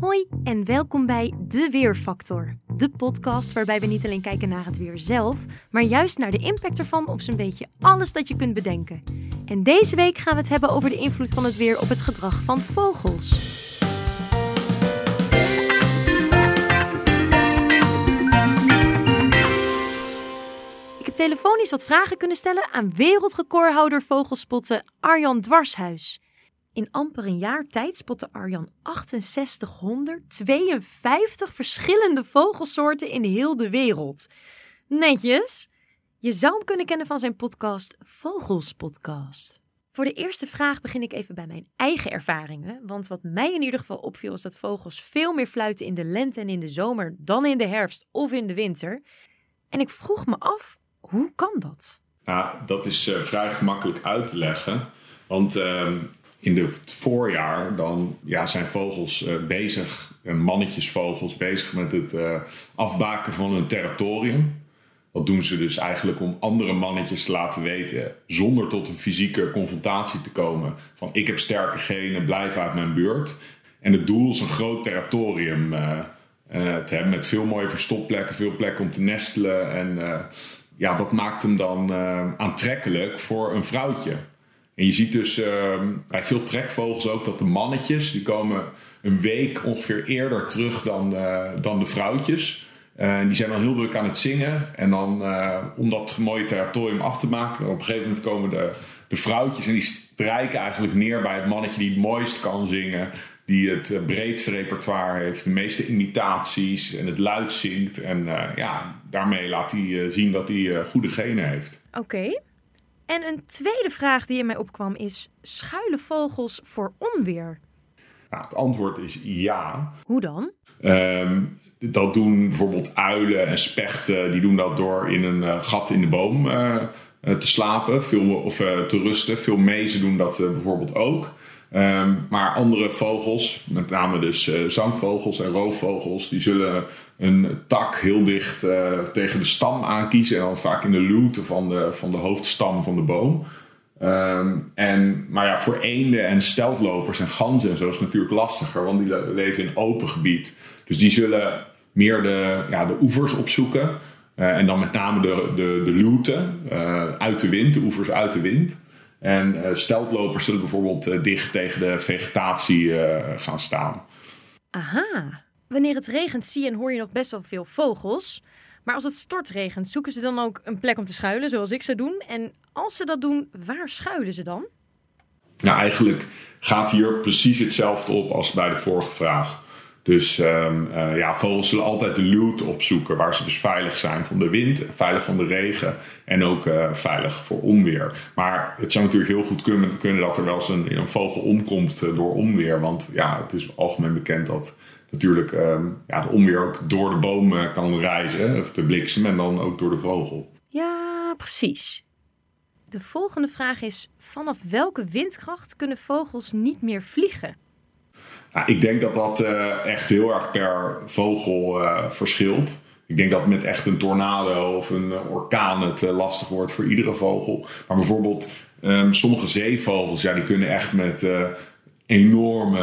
Hoi en welkom bij De Weerfactor. De podcast waarbij we niet alleen kijken naar het weer zelf, maar juist naar de impact ervan op zo'n beetje alles dat je kunt bedenken. En deze week gaan we het hebben over de invloed van het weer op het gedrag van vogels. Ik heb telefonisch wat vragen kunnen stellen aan wereldrecordhouder vogelspotten Arjan Dwarshuis. In amper een jaar tijd spotte Arjan 6852 verschillende vogelsoorten in heel de wereld. Netjes. Je zou hem kunnen kennen van zijn podcast Vogels Podcast. Voor de eerste vraag begin ik even bij mijn eigen ervaringen. Want wat mij in ieder geval opviel is dat vogels veel meer fluiten in de lente en in de zomer dan in de herfst of in de winter. En ik vroeg me af, hoe kan dat? Nou, dat is uh, vrij gemakkelijk uit te leggen. Want uh, in het voorjaar dan ja, zijn vogels uh, bezig, mannetjesvogels, bezig met het uh, afbaken van hun territorium. Dat doen ze dus eigenlijk om andere mannetjes te laten weten, zonder tot een fysieke confrontatie te komen. Van ik heb sterke genen, blijf uit mijn buurt. En het doel is een groot territorium te hebben met veel mooie verstopplekken, veel plekken om te nestelen. En ja, dat maakt hem dan aantrekkelijk voor een vrouwtje. En je ziet dus uh, bij veel trekvogels ook dat de mannetjes, die komen een week ongeveer eerder terug dan, dan de vrouwtjes. Uh, die zijn dan heel druk aan het zingen. En dan, uh, om dat mooie territorium af te maken, op een gegeven moment komen de, de vrouwtjes en die strijken eigenlijk neer bij het mannetje die het mooist kan zingen. Die het breedste repertoire heeft, de meeste imitaties en het luid zingt. En ja, daarmee laat hij zien dat hij goede genen heeft. Oké. En een tweede vraag die in mij opkwam is: schuilen vogels voor onweer? Nou, het antwoord is ja. Hoe dan? Um, dat doen bijvoorbeeld uilen en spechten. Die doen dat door in een uh, gat in de boom uh, te slapen veel, of uh, te rusten. Veel mezen doen dat bijvoorbeeld ook. Um, maar andere vogels, met name dus uh, zangvogels en roofvogels, die zullen een tak heel dicht uh, tegen de stam aankiezen. En dan vaak in de luwte van de, van de hoofdstam van de boom. Um, en, maar ja, voor eenden en steltlopers en ganzen en zo is het natuurlijk lastiger, want die leven in open gebied. Dus die zullen meer de, ja, de oevers opzoeken. Uh, en dan met name de, de, de luwte, uit de wind, de oevers uit de wind. En uh, steltlopers zullen bijvoorbeeld uh, dicht tegen de vegetatie uh, gaan staan. Aha. Wanneer het regent zie je en hoor je nog best wel veel vogels. Maar als het stortregent, zoeken ze dan ook een plek om te schuilen, zoals ik zou doen? En als ze dat doen, waar schuilen ze dan? Nou, eigenlijk gaat hier precies hetzelfde op als bij de vorige vraag. Dus um, uh, ja, vogels zullen altijd de luwte opzoeken waar ze dus veilig zijn van de wind, veilig van de regen en ook uh, veilig voor onweer. Maar het zou natuurlijk heel goed kunnen, kunnen dat er wel eens een, een vogel omkomt uh, door onweer. Want ja, het is algemeen bekend dat natuurlijk um, ja, de onweer ook door de boom kan reizen, of de bliksem en dan ook door de vogel. Ja, precies. De volgende vraag is: vanaf welke windkracht kunnen vogels niet meer vliegen? Nou, ik denk dat dat uh, echt heel erg per vogel uh, verschilt. Ik denk dat met echt een tornado of een orkaan het lastig wordt voor iedere vogel. Maar bijvoorbeeld um, sommige zeevogels, ja, die kunnen echt met enorme,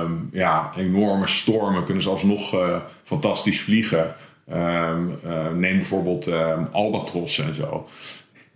um, ja, enorme stormen, kunnen ze alsnog fantastisch vliegen. Um, neem bijvoorbeeld albatrossen en zo.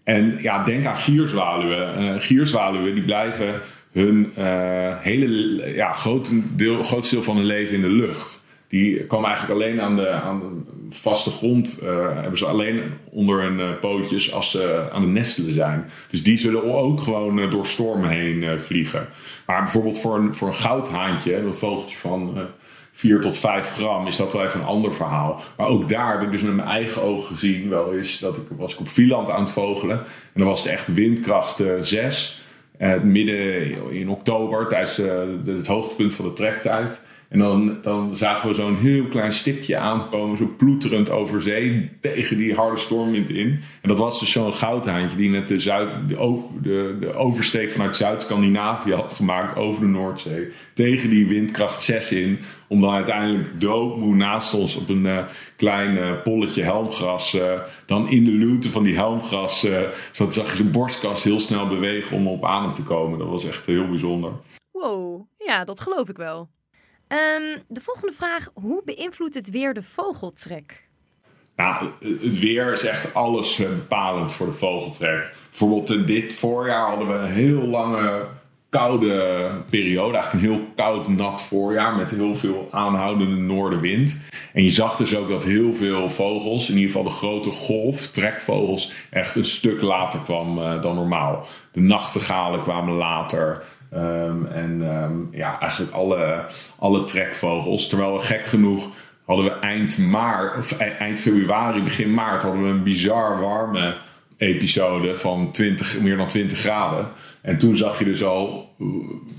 En ja, denk aan gierzwaluwen. gierzwaluwen die blijven hun uh, hele ja, grote deel, grootste deel van hun leven in de lucht. Die komen eigenlijk alleen aan de, aan de vaste grond, uh, hebben ze alleen onder hun uh, pootjes als ze aan het nestelen zijn. Dus die zullen ook gewoon door stormen heen vliegen. Maar bijvoorbeeld voor een, voor een goudhaantje, een vogeltje van 4 tot 5 gram, is dat wel even een ander verhaal. Maar ook daar heb ik dus met mijn eigen ogen gezien, wel eens, dat ik was ik op Vlieland aan het vogelen. En dan was het echt windkracht 6. Uh, midden in oktober, tijdens uh, het hoogtepunt van de trektijd. En dan, dan zagen we zo'n heel klein stipje aankomen, zo ploeterend over zee, tegen die harde stormwind in. En dat was dus zo'n goudhaantje die net de, Zuid, de, de, de oversteek vanuit Zuid-Scandinavië had gemaakt over de Noordzee. Tegen die windkracht 6 in, om dan uiteindelijk doodmoe naast ons op een uh, klein uh, polletje helmgras, uh, dan in de luwte van die helmgras, zat, zag je zijn borstkast heel snel bewegen om op adem te komen. Dat was echt heel bijzonder. Wow, ja, dat geloof ik wel. Ehm, de volgende vraag: hoe beïnvloedt het weer de vogeltrek? Nou, het weer is echt alles bepalend voor de vogeltrek. Bijvoorbeeld dit voorjaar hadden we een heel lange koude periode. Eigenlijk een heel koud, nat voorjaar met heel veel aanhoudende noordenwind. En je zag dus ook dat heel veel vogels, in ieder geval de grote golf, trekvogels, echt een stuk later kwam uh, dan normaal. De nachtegalen kwamen later. Um, en um, ja, eigenlijk alle, alle trekvogels. Terwijl we gek genoeg hadden we eind maart, of e-, eind februari, begin maart, hadden we een bizar warme episode van 20, meer dan 20 graden. En toen zag je dus al,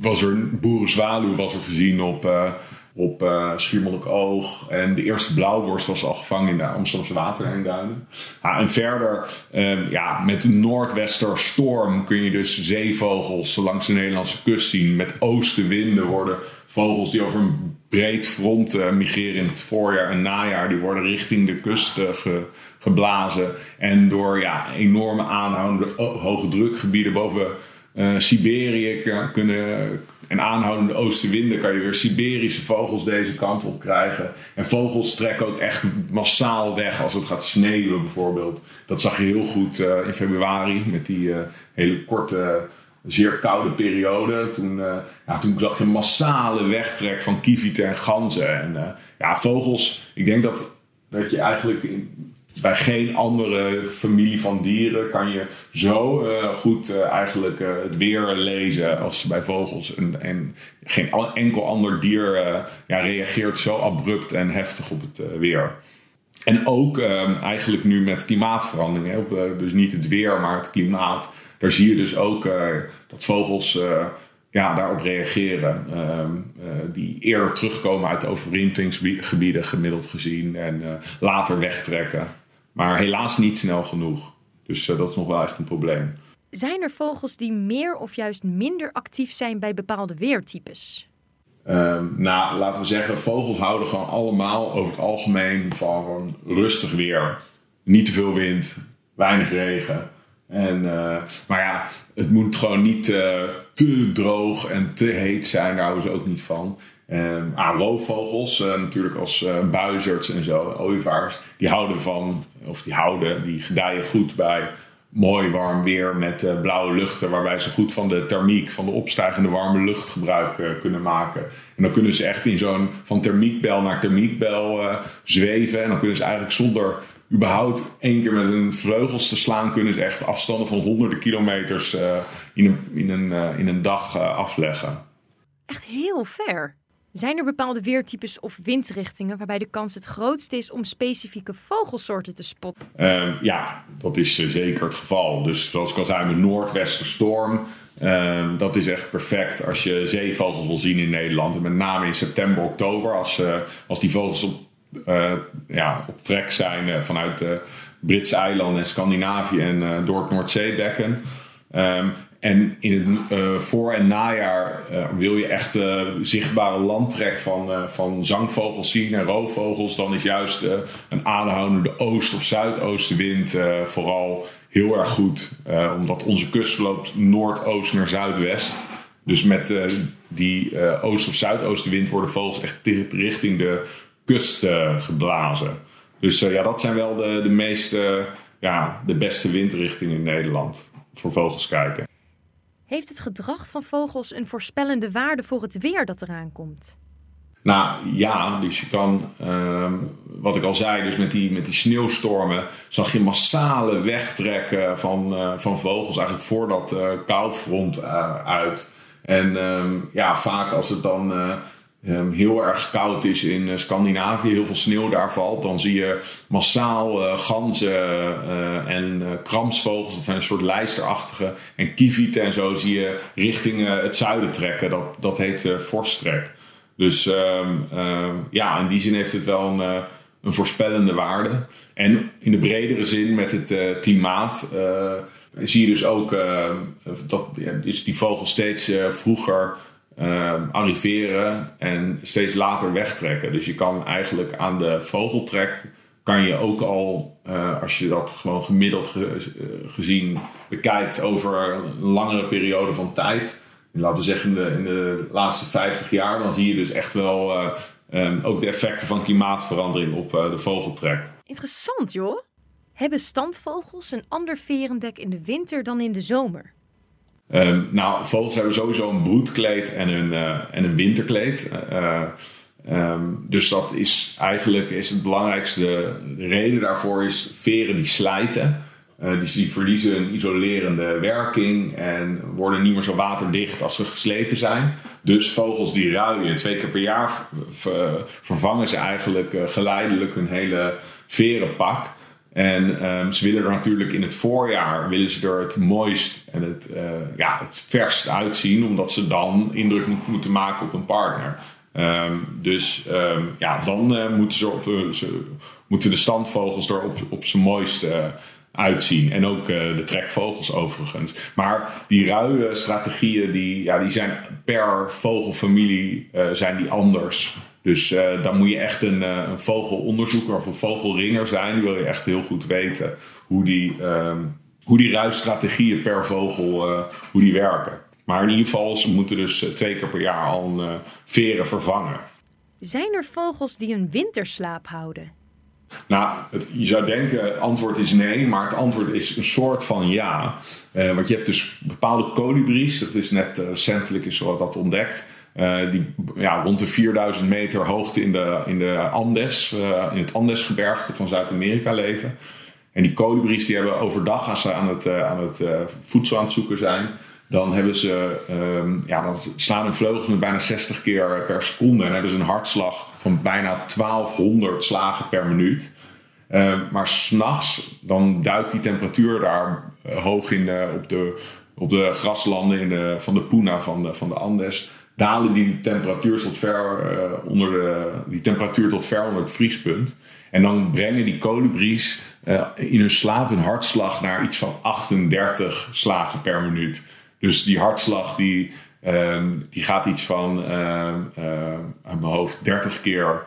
was er een boerenzwaluw was er gezien op, uh, op uh, Schiermonnikoog. En de eerste blauwborst was al gevangen in de Amsterdamse waterheenduinen. Ja, en verder, um, ja, met noordwesterstorm kun je dus zeevogels langs de Nederlandse kust zien. Met oostenwinden worden vogels die over een breed front uh, migreren in het voorjaar en najaar. Die worden richting de kust ge, geblazen. En door ja, enorme aanhoudende hoge drukgebieden boven Siberië kunnen, en aanhoudende oostenwinden kan je weer Siberische vogels deze kant op krijgen. En vogels trekken ook echt massaal weg als het gaat sneeuwen bijvoorbeeld. Dat zag je heel goed in februari met die hele korte, zeer koude periode. Toen, ja, toen zag je massale wegtrek van kievieten en ganzen. En ja, vogels, ik denk dat, dat je eigenlijk... Bij geen andere familie van dieren kan je zo uh, goed eigenlijk het weer lezen als bij vogels. En, en geen enkel ander dier ja, reageert zo abrupt en heftig op het weer. En ook ehm, eigenlijk nu met klimaatverandering, dus niet het weer, maar het klimaat. Daar zie je dus ook dat vogels ja, daarop reageren. Ehm, die eerder terugkomen uit de overwinteringsgebieden gemiddeld gezien en later wegtrekken. Maar helaas niet snel genoeg. Dus dat is nog wel echt een probleem. Zijn er vogels die meer of juist minder actief zijn bij bepaalde weertypes? Um, nou, laten we zeggen, vogels houden gewoon allemaal over het algemeen van rustig weer. Niet te veel wind, weinig regen. En, uh, maar ja, het moet gewoon niet uh, te droog en te heet zijn, daar houden ze ook niet van. Uh, ah, roofvogels, uh, natuurlijk als buizerds en zo, ooievaars, die houden van, of die houden, die gedijen goed bij mooi warm weer met blauwe luchten, waarbij ze goed van de thermiek, van de opstijgende warme lucht gebruik kunnen maken. En dan kunnen ze echt in zo'n van thermiekbel naar thermiekbel zweven en dan kunnen ze eigenlijk zonder überhaupt één keer met een vleugels te slaan, kunnen ze echt afstanden van honderden kilometers in, een, in, een, in een dag afleggen. Echt heel ver. Zijn er bepaalde weertypes of windrichtingen waarbij de kans het grootst is om specifieke vogelsoorten te spotten? Uh, ja, dat is zeker het geval. Dus zoals ik al zei, een noordwesterstorm. Uh, dat is echt perfect als je zeevogels wil zien in Nederland. En met name in september, oktober, als, eh, als die vogels op, ja, op trek zijn vanuit de Britse eilanden en Scandinavië en door het Noordzeebekken. Um, en in het voor- en najaar wil je echt zichtbare landtrek van, van zangvogels zien en roofvogels. Dan is juist een aanhoudende oost- of zuidoostenwind vooral heel erg goed. omdat onze kust loopt noordoost naar zuidwest. Dus met die oost- of zuidoostenwind worden vogels echt richting de kust geblazen. Dus ja, dat zijn wel de, de meeste, ja, de beste windrichtingen in Nederland voor vogels kijken. Heeft het gedrag van vogels een voorspellende waarde voor het weer dat eraan komt? Nou ja, dus je kan, uh, wat ik al zei, dus met die, met die sneeuwstormen zag je massale wegtrekken van, uh, van vogels eigenlijk voor dat uh, koufront uit. En uh, ja, vaak als het dan um, heel erg koud is in uh, Scandinavië, heel veel sneeuw daar valt, dan zie je massaal uh, ganzen uh, en kramsvogels, zijn een soort lijsterachtige, en kievieten en zo zie je richting het zuiden trekken. Dat, dat heet vorsttrek. Dus um, ja, in die zin heeft het wel een, een, voorspellende waarde. En in de bredere zin met het klimaat zie je dus ook dat is die vogel steeds vroeger uh, arriveren en steeds later wegtrekken. Dus je kan eigenlijk aan de vogeltrek kan je ook al, uh, als je dat gewoon gemiddeld ge, uh, gezien bekijkt over een langere periode van tijd, laten we zeggen in de, laatste 50 jaar, dan zie je dus echt wel ehm, ook de effecten van klimaatverandering op de vogeltrek. Interessant joh. Hebben standvogels een ander verendek in de winter dan in de zomer? Ehm, nou, vogels hebben sowieso een broedkleed en een, en een winterkleed. Ehm, dus dat is eigenlijk is het belangrijkste. De reden daarvoor is veren die slijten. Uh, dus die verliezen een isolerende werking en worden niet meer zo waterdicht als ze gesleten zijn. Dus vogels die ruien twee keer per jaar vervangen ze eigenlijk geleidelijk hun hele verenpak. En um, ze willen er natuurlijk in het voorjaar willen ze er het mooist en het, uh, ja, het verst uitzien, omdat ze dan indruk moeten maken op een partner. Um, dus um, ja, dan uh, moeten, ze op, ze, moeten de standvogels er op, op zijn mooiste uh, uitzien. En ook de trekvogels overigens. Maar die ruie-strategieën die, ja, die zijn per vogelfamilie zijn die anders. Dus dan moet je echt een, een, vogelonderzoeker of een vogelringer zijn. Die wil je echt heel goed weten hoe die, um, hoe die ruisstrategieën per vogel hoe die werken. Maar in ieder geval, ze moeten dus eh, twee keer per jaar al een veren vervangen. Zijn er vogels die een winterslaap houden? Nou, het, je zou denken, het antwoord is nee, maar het antwoord is een soort van ja. Want je hebt dus bepaalde kolibries, dat is net recentelijk is dat ontdekt. Uh, die ja, rond de 4000 meter hoogte in, de, in, de Andes, uh, in het Andesgebergte van Zuid-Amerika leven. En die kolibries die hebben overdag, als ze aan het, aan het voedsel aan het zoeken zijn, dan hebben ze, um, ja, dan slaan hun vleugels met bijna 60 keer per seconde en hebben ze een hartslag van bijna 1200 slagen per minuut. Maar s'nachts, dan duikt die temperatuur daar hoog in op, de, op de graslanden in de, van de Puna van de, van de Andes. Dalen die temperatuur tot ver uh, onder de, die temperatuur tot ver onder het vriespunt. En dan brengen die kolibries in hun slaap hun hartslag naar iets van 38 slagen per minuut. Dus die hartslag die, uh, die gaat iets van uh, aan mijn hoofd 30 keer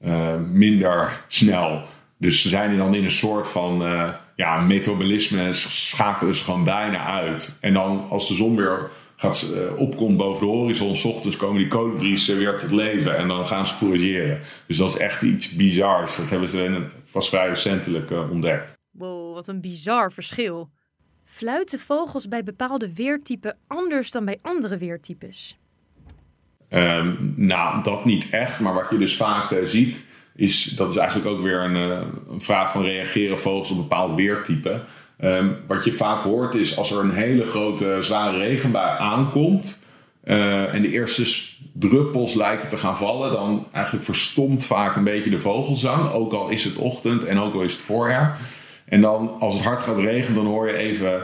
ehm, minder snel. Dus ze zijn dan in een soort van eh, ja, metabolisme en schakelen ze gewoon bijna uit. En dan als de zon weer gaat, uh, opkomt boven de horizon, s ochtends komen die kolibries weer tot leven en dan gaan ze fourageren. Dus dat is echt iets bizars. Dat hebben ze pas vrij recentelijk uh, ontdekt. Wow, wat een bizar verschil. Fluiten vogels bij bepaalde weertypen anders dan bij andere weertypes? Um, nou, dat niet echt. Maar wat je dus vaak uh, ziet, is dat is eigenlijk ook weer een, een, vraag van reageren vogels op een bepaald weertype. Um, wat je vaak hoort is als er een hele grote zware regenbui aankomt uh, en de eerste druppels lijken te gaan vallen, dan eigenlijk verstomt vaak een beetje de vogelzang. Ook al is het ochtend en ook al is het voorjaar. En dan als het hard gaat regenen, dan hoor je even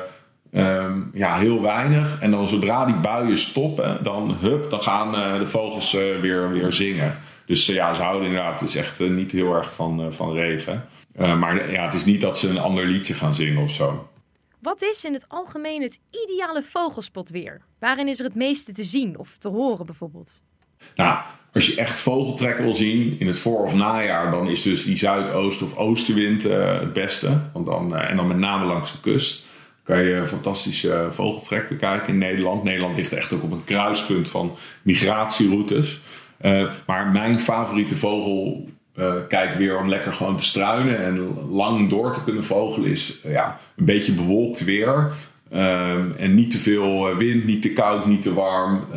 um, ja, heel weinig. En dan zodra die buien stoppen, dan, hup, dan gaan uh, de vogels uh, weer, weer zingen. Dus uh, ja, ze houden inderdaad, het is echt niet heel erg van, van regen. maar ja, het is niet dat ze een ander liedje gaan zingen of zo. Wat is in het algemeen het ideale vogelspotweer? Waarin is er het meeste te zien of te horen bijvoorbeeld? Nou, als je echt vogeltrek wil zien in het voor- of najaar, dan is dus die zuidoost- of oostenwind uh, het beste. Want dan, uh, en dan met name langs de kust. Kan je een fantastische vogeltrek bekijken in Nederland. Nederland ligt echt ook op een kruispunt van migratieroutes. Uh, maar mijn favoriete vogel kijk weer om lekker gewoon te struinen en lang door te kunnen vogelen is ja, een beetje bewolkt weer. En niet te veel wind, niet te koud, niet te warm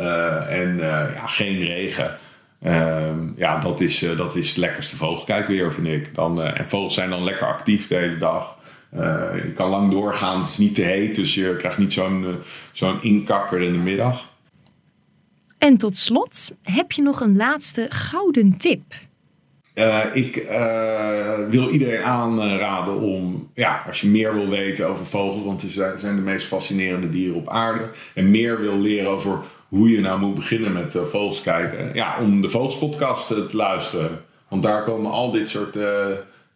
en ja, geen regen. Um, ja, dat is, uh, dat is het lekkerste vogelkijkweer, vind ik. Dan, uh, en vogels zijn dan lekker actief de hele dag. Uh, je kan lang doorgaan, het is niet te heet, dus je krijgt niet zo'n zo'n inkakker in de middag. En tot slot, heb je nog een laatste gouden tip? ik wil iedereen aanraden om, ja, als je meer wil weten over vogels, want ze zijn de meest fascinerende dieren op aarde, en meer wil leren over hoe je nou moet beginnen met uh, vogels kijken. Ja, om de Vogelspodcast te luisteren. Want daar komen al dit soort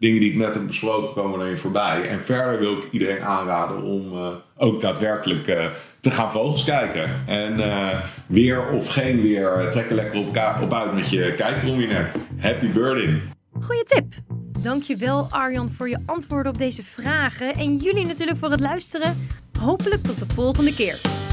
dingen die ik net heb besproken, komen erin voorbij. En verder wil ik iedereen aanraden om ook daadwerkelijk te gaan vogels kijken. En weer of geen weer, trek er lekker op, op uit met je kijkromminet. Happy birding! Goeie tip! Dankjewel Arjan voor je antwoorden op deze vragen. En jullie natuurlijk voor het luisteren. Hopelijk tot de volgende keer.